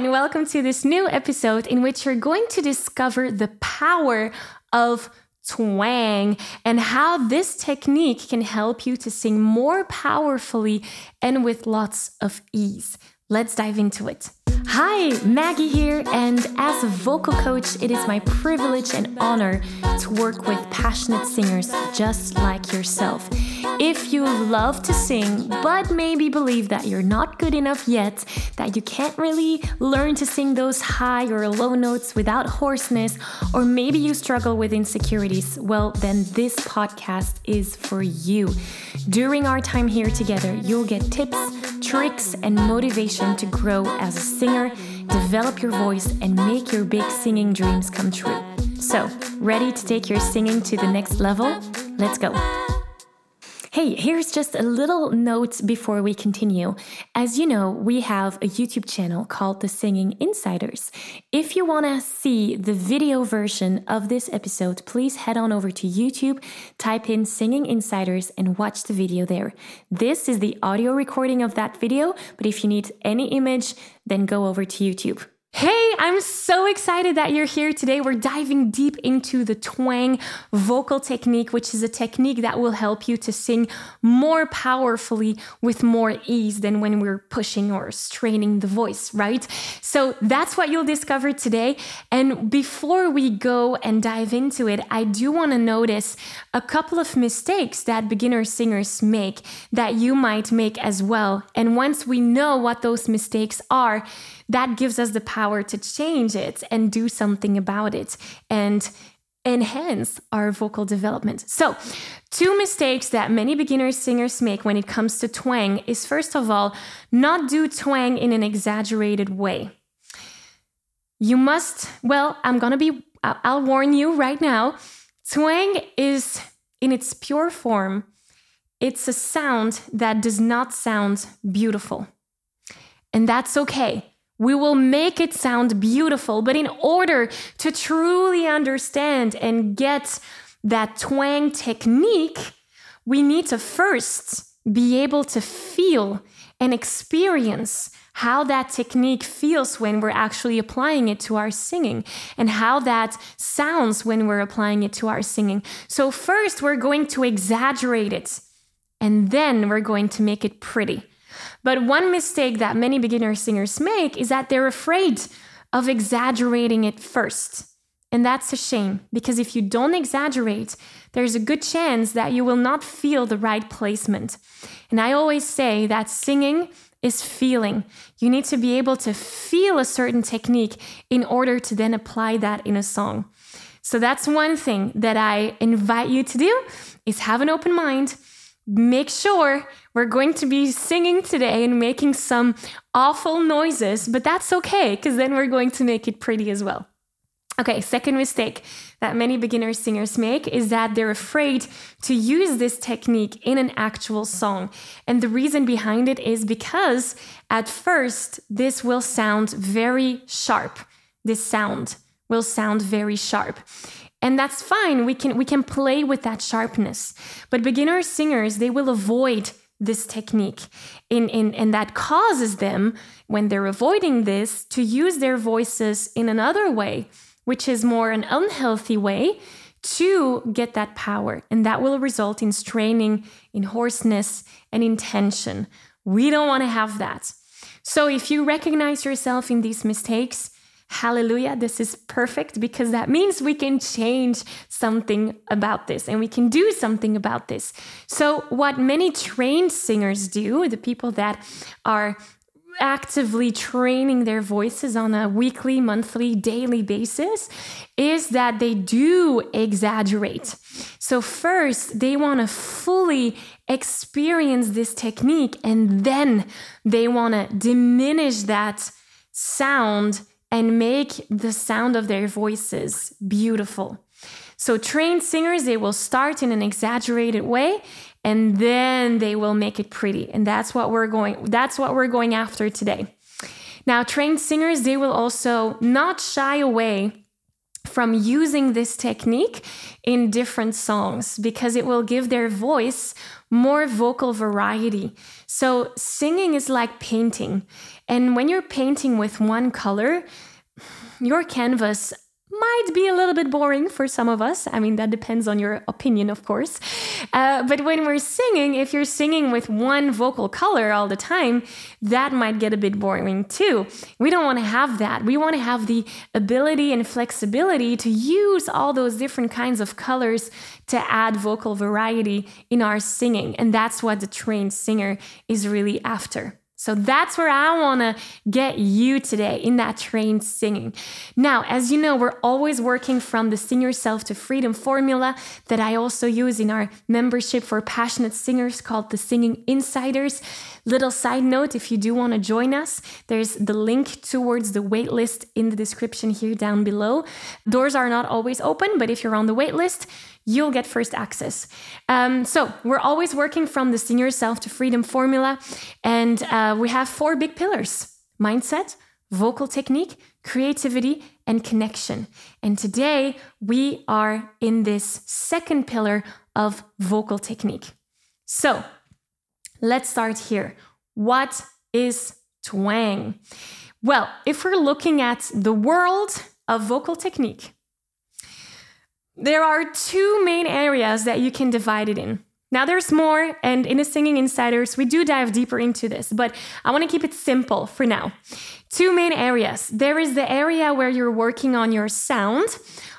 and welcome to this new episode in which you're going to discover the power of twang and how this technique can help you to sing more powerfully and with lots of ease. Let's dive into it. Hi, Maggie here, and as a vocal coach, it is my privilege and honor to work with passionate singers just like yourself. If you love to sing, but maybe believe that you're not good enough yet, that you can't really learn to sing those high or low notes without hoarseness, or maybe you struggle with insecurities, well, then this podcast is for you. During our time here together, you'll get tips, tricks, and motivation to grow as a singer, develop your voice, and make your big singing dreams come true. So, ready to take your singing to the next level? Let's go. Hey, here's just a little note before we continue. As you know, we have a YouTube channel called The Singing Insiders. If you want to see the video version of this episode, please head on over to YouTube, type in Singing Insiders, and watch the video there. This is the audio recording of that video, but if you need any image, then go over to YouTube. Hey, I'm so excited that you're here today. We're diving deep into the twang vocal technique, which is a technique that will help you to sing more powerfully with more ease than when we're pushing or straining the voice, right? So that's what you'll discover today. And before we go and dive into it, I do want to notice a couple of mistakes that beginner singers make that you might make as well. And once we know what those mistakes are, that gives us the power to change it and do something about it and enhance our vocal development. So, two mistakes that many beginner singers make when it comes to twang is first of all, not do twang in an exaggerated way. You must, well, I'm going to be I'll warn you right now, twang is in its pure form, it's a sound that does not sound beautiful. And that's okay. We will make it sound beautiful, but in order to truly understand and get that twang technique, we need to first be able to feel and experience how that technique feels when we're actually applying it to our singing and how that sounds when we're applying it to our singing. So, first, we're going to exaggerate it and then we're going to make it pretty. But one mistake that many beginner singers make is that they're afraid of exaggerating it first. And that's a shame because if you don't exaggerate, there's a good chance that you will not feel the right placement. And I always say that singing is feeling. You need to be able to feel a certain technique in order to then apply that in a song. So that's one thing that I invite you to do is have an open mind make sure we're going to be singing today and making some awful noises, but that's okay because then we're going to make it pretty as well. Okay, second mistake that many beginner singers make is that they're afraid to use this technique in an actual song. And the reason behind it is because at first, this will sound very sharp. This sound will sound very sharp and that's fine. We can we can play with that sharpness. But beginner singers they will avoid this technique. In, in and that causes them when they're avoiding this to use their voices in another way which is more an unhealthy way to get that power. And that will result in straining in hoarseness and in tension. We don't want to have that. So if you recognize yourself in these mistakes Hallelujah, this is perfect because that means we can change something about this and we can do something about this. So, what many trained singers do, the people that are actively training their voices on a weekly, monthly, daily basis is that they do exaggerate. So, first, they want to fully experience this technique and then they want to diminish that sound and make the sound of their voices beautiful. So, trained singers, they will start in an exaggerated way and then they will make it pretty. And that's what we're going that's what we're going after today. Now, trained singers, they will also not shy away from using this technique in different songs because it will give their voice more vocal variety. So, singing is like painting. And when you're painting with one color, your canvas might be a little bit boring for some of us. I mean, that depends on your opinion, of course. Uh, but when we're singing, if you're singing with one vocal color all the time, that might get a bit boring too. We don't want to have that. We want to have the ability and flexibility to use all those different kinds of colors to add vocal variety in our singing. And that's what the trained singer is really after. So that's where I want to get you today in that trained singing. Now, as you know, we're always working from the Sing Yourself to Freedom formula that I also use in our membership for passionate singers called the Singing Insiders. Little side note if you do want to join us, there's the link towards the waitlist in the description here down below. Doors are not always open, but if you're on the waitlist, you'll get first access. Um, so we're always working from the Sing Yourself to Freedom formula, and uh, we have four big pillars mindset, vocal technique, creativity, and connection. And today we are in this second pillar of vocal technique. So let's start here. What is twang? Well, if we're looking at the world of vocal technique, there are two main areas that you can divide it in. Now, there's more, and in the Singing Insiders, we do dive deeper into this, but I want to keep it simple for now. Two main areas. There is the area where you're working on your sound,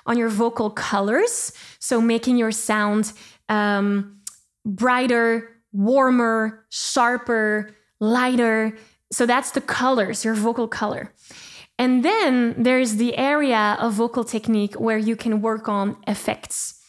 on your vocal colors, so making your sound um, brighter, warmer, sharper, lighter. So that's the colors, your vocal color. And then there's the area of vocal technique where you can work on effects.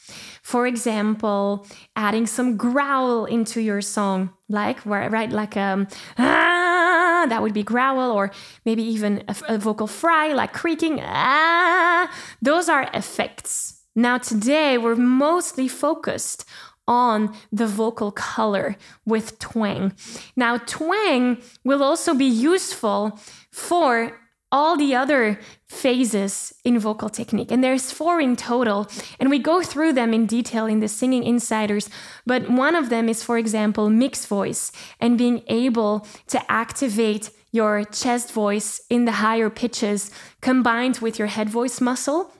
For example, adding some growl into your song, like right, like um, ah, that would be growl, or maybe even a, a vocal fry, like creaking. Ah, those are effects. Now today we're mostly focused on the vocal color with twang. Now, twang will also be useful for all the other phases in vocal technique. And there's four in total. And we go through them in detail in the Singing Insiders. But one of them is, for example, mixed voice and being able to activate your chest voice in the higher pitches combined with your head voice muscle.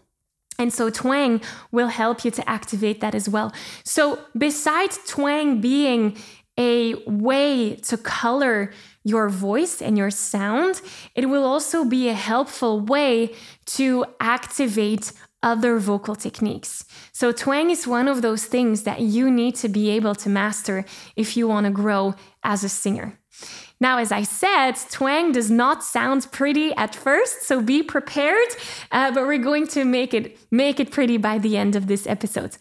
And so twang will help you to activate that as well. So besides twang being a way to color your voice and your sound, it will also be a helpful way to activate other vocal techniques. So, twang is one of those things that you need to be able to master if you want to grow as a singer. Now, as I said, twang does not sound pretty at first, so be prepared. Uh, but we're going to make it make it pretty by the end of this episode.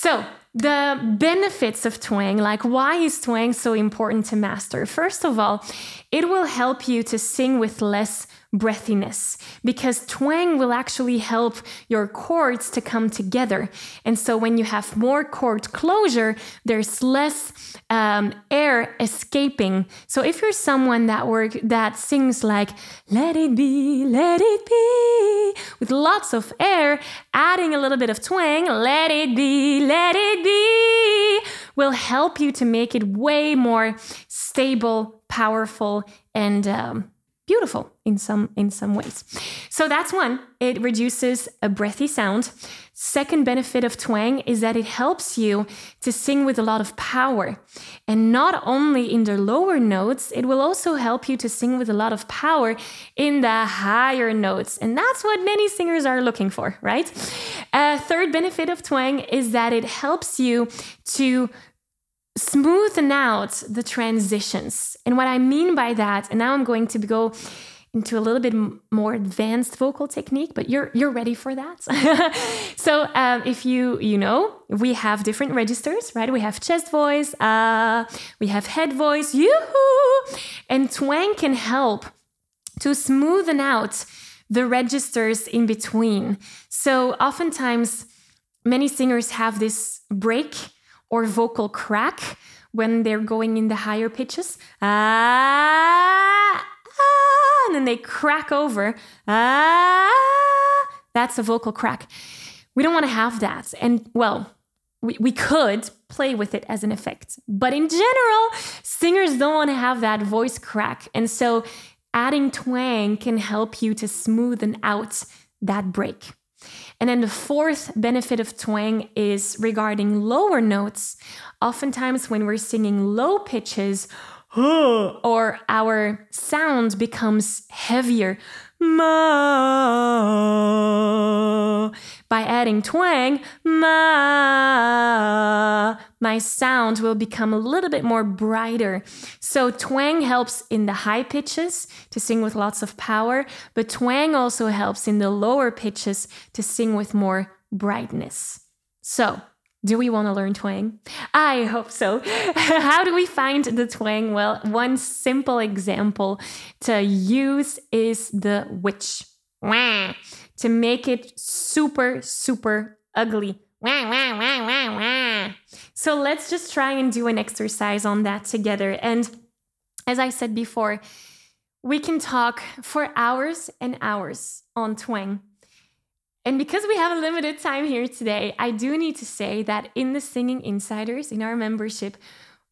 So, the benefits of twang, like why is twang so important to master? First of all, it will help you to sing with less breathiness because twang will actually help your cords to come together. And so when you have more cord closure, there's less um, air escaping. So if you're someone that work that sings like "Let it be, let it be" with lots of air, adding a little bit of twang, "Let it be, let it be" will help you to make it way more stable, powerful, and um, beautiful in some in some ways. So that's one. It reduces a breathy sound. Second benefit of twang is that it helps you to sing with a lot of power. And not only in the lower notes, it will also help you to sing with a lot of power in the higher notes. And that's what many singers are looking for, right? A third benefit of twang is that it helps you to smoothen out the transitions. And what I mean by that, and now I'm going to go into a little bit more advanced vocal technique, but you're you're ready for that. so um, if you you know we have different registers, right? We have chest voice, uh, we have head voice, yoo-hoo, and twang can help to smoothen out the registers in between. So oftentimes, many singers have this break or vocal crack when they're going in the higher pitches. Ah, ah, and then they crack over. Ah, that's a vocal crack. We don't want to have that. And well, we, we could play with it as an effect. But in general, singers don't want to have that voice crack. And so adding twang can help you to smoothen out that break. And then the fourth benefit of twang is regarding lower notes. Oftentimes, when we're singing low pitches, or our sound becomes heavier. Ma. By adding twang, ma, my sound will become a little bit more brighter. So twang helps in the high pitches to sing with lots of power, but twang also helps in the lower pitches to sing with more brightness. So do we want to learn twang? I hope so. How do we find the twang? Well, one simple example to use is the witch. To make it super, super ugly. So let's just try and do an exercise on that together. And as I said before, we can talk for hours and hours on twang. And because we have a limited time here today, I do need to say that in the Singing Insiders, in our membership,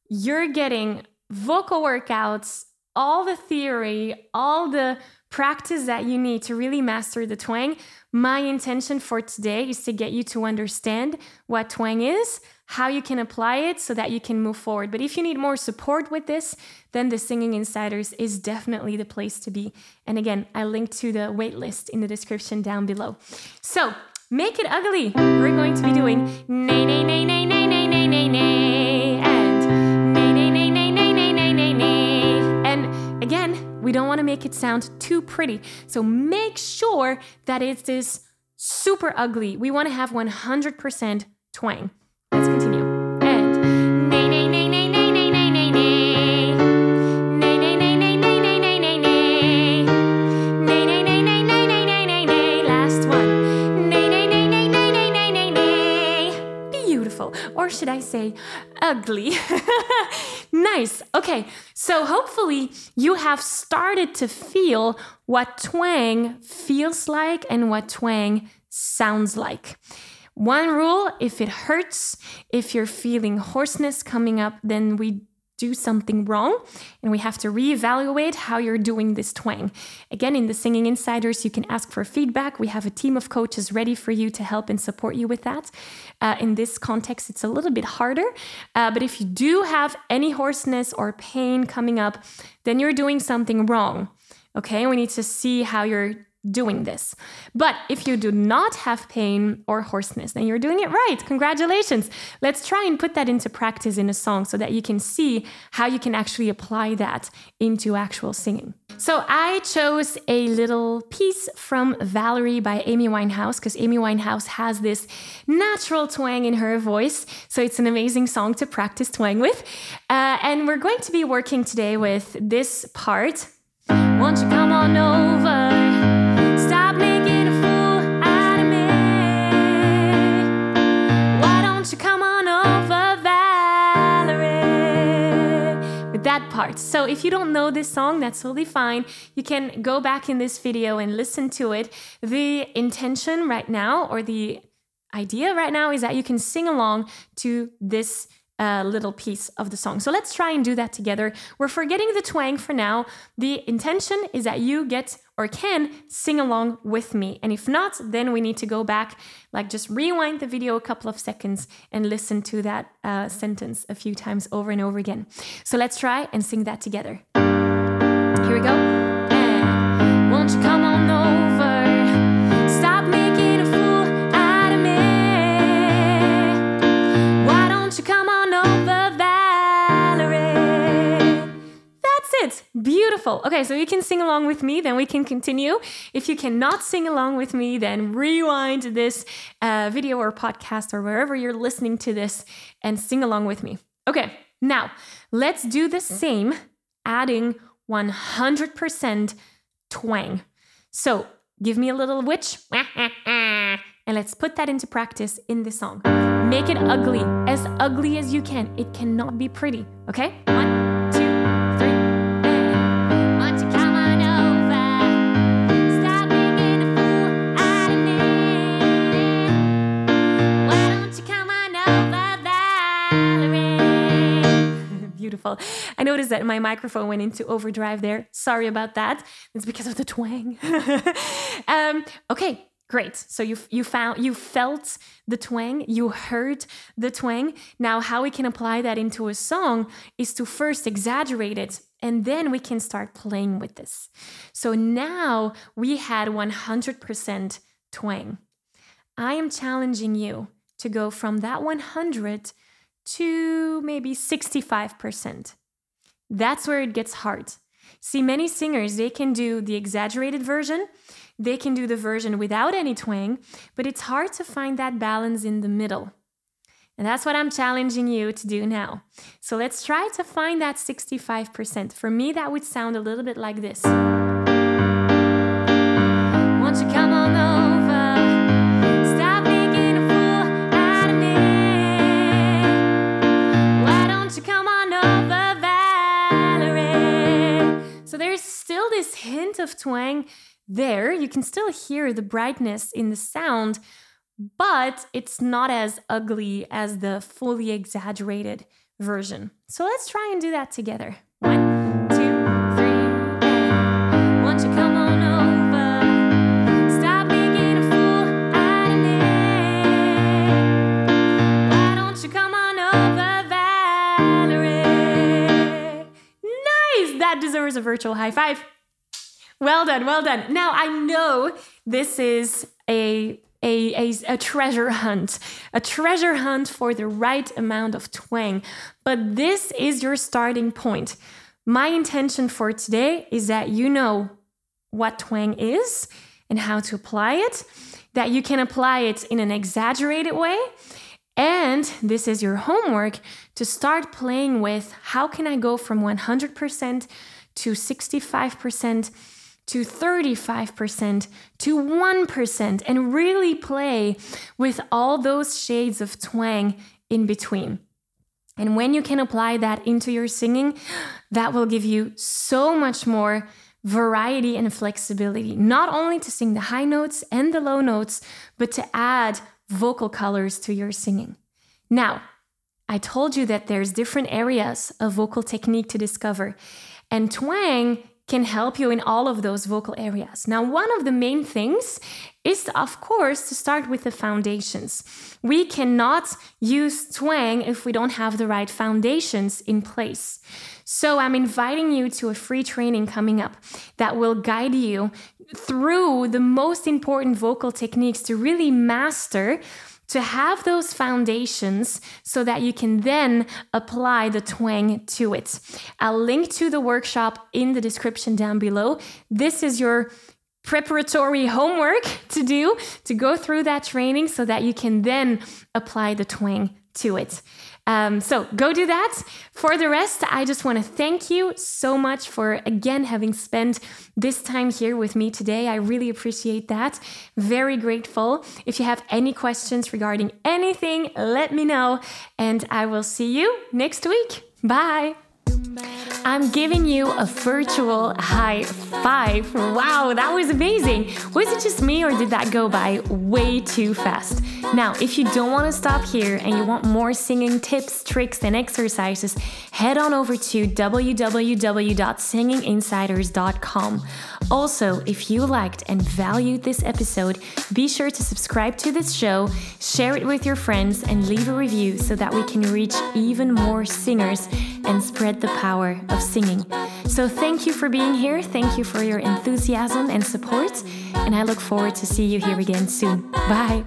you're getting vocal workouts, all the theory, all the practice that you need to really master the twang. My intention for today is to get you to understand what twang is, how you can apply it so that you can move forward. But if you need more support with this, then the Singing Insiders is definitely the place to be. And again, I link to the waitlist in the description down below. So, make it ugly. We're going to be doing nay, nay, nay, nay, nay, nay, nay, nay, nay, We don't want to make it sound too pretty. So make sure that it is super ugly. We want to have 100% twang. Let's continue. Beautiful, or should I say ugly? Nice. Okay. So hopefully you have started to feel what twang feels like and what twang sounds like. One rule if it hurts, if you're feeling hoarseness coming up, then we do something wrong and we have to reevaluate how you're doing this twang. Again, in the Singing Insiders, you can ask for feedback. We have a team of coaches ready for you to help and support you with that. Uh, in this context, it's a little bit harder, uh, but if you do have any hoarseness or pain coming up, then you're doing something wrong. Okay, we need to see how you're doing this. But if you do not have pain or hoarseness, then you're doing it right. Congratulations. Let's try and put that into practice in a song so that you can see how you can actually apply that into actual singing. So I chose a little piece from Valerie by Amy Winehouse because Amy Winehouse has this natural twang in her voice. So it's an amazing song to practice twang with. Uh, and we're going to be working today with this part. Won't you come on over? With that part. So if you don't know this song, that's totally fine. You can go back in this video and listen to it. The intention right now, or the idea right now, is that you can sing along to this a little piece of the song. So let's try and do that together. We're forgetting the twang for now. The intention is that you get or can sing along with me. And if not, then we need to go back, like just rewind the video a couple of seconds and listen to that uh, sentence a few times over and over again. So let's try and sing that together. Here we go. Beautiful. Okay, so you can sing along with me, then we can continue. If you cannot sing along with me, then rewind this uh, video or podcast or wherever you're listening to this and sing along with me. Okay, now let's do the same, adding 100% twang. So give me a little witch, and let's put that into practice in the song. Make it ugly, as ugly as you can. It cannot be pretty, okay? One, well. I noticed that my microphone went into overdrive there. Sorry about that. It's because of the twang. um, okay, Great. So you you found you felt the twang, you heard the twang. Now how we can apply that into a song is to first exaggerate it and then we can start playing with this. So now we had 100% twang. I am challenging you to go from that 100 to maybe 65%. That's where it gets hard. See, many singers, they can do the exaggerated version, they can do the version without any twang, but it's hard to find that balance in the middle. And that's what I'm challenging you to do now. So let's try to find that 65%. For me, that would sound a little bit like this. Hint of twang there. You can still hear the brightness in the sound, but it's not as ugly as the fully exaggerated version. So let's try and do that together. One, two, three, won't you come on over? Stop making a fool out of me. Why don't you come on over, Valerie? Nice! That deserves a virtual high five. Well done, well done. Now I know this is a a, a, a, treasure hunt, a treasure hunt for the right amount of twang. But this is your starting point. My intention for today is that you know what twang is and how to apply it, that you can apply it in an exaggerated way. And this is your homework to start playing with how can I go from 100% to 65% to 35% to 1% and really play with all those shades of twang in between. And when you can apply that into your singing, that will give you so much more variety and flexibility, not only to sing the high notes and the low notes, but to add vocal colors to your singing. Now, I told you that there's different areas of vocal technique to discover, and twang can help you in all of those vocal areas. Now, one of the main things is, of course, to start with the foundations. We cannot use twang if we don't have the right foundations in place. So, I'm inviting you to a free training coming up that will guide you through the most important vocal techniques to really master to have those foundations so that you can then apply the twang to it. I'll link to the workshop in the description down below. This is your preparatory homework to do to go through that training so that you can then apply the twang to it. Um, so go do that. For the rest, I just want to thank you so much for again having spent this time here with me today. I really appreciate that. Very grateful. If you have any questions regarding anything, let me know, and I will see you next week. Bye. I'm giving you a virtual high five. Wow, that was amazing. Was it just me or did that go by way too fast? Now, if you don't want to stop here and you want more singing tips, tricks, and exercises, head on over to www.singinginsiders.com. Also, if you liked and valued this episode, be sure to subscribe to this show, share it with your friends, and leave a review so that we can reach even more singers and spread the power of singing. So, thank you for being here. Thank you for your enthusiasm and support. And I look forward to see you here again soon. Bye.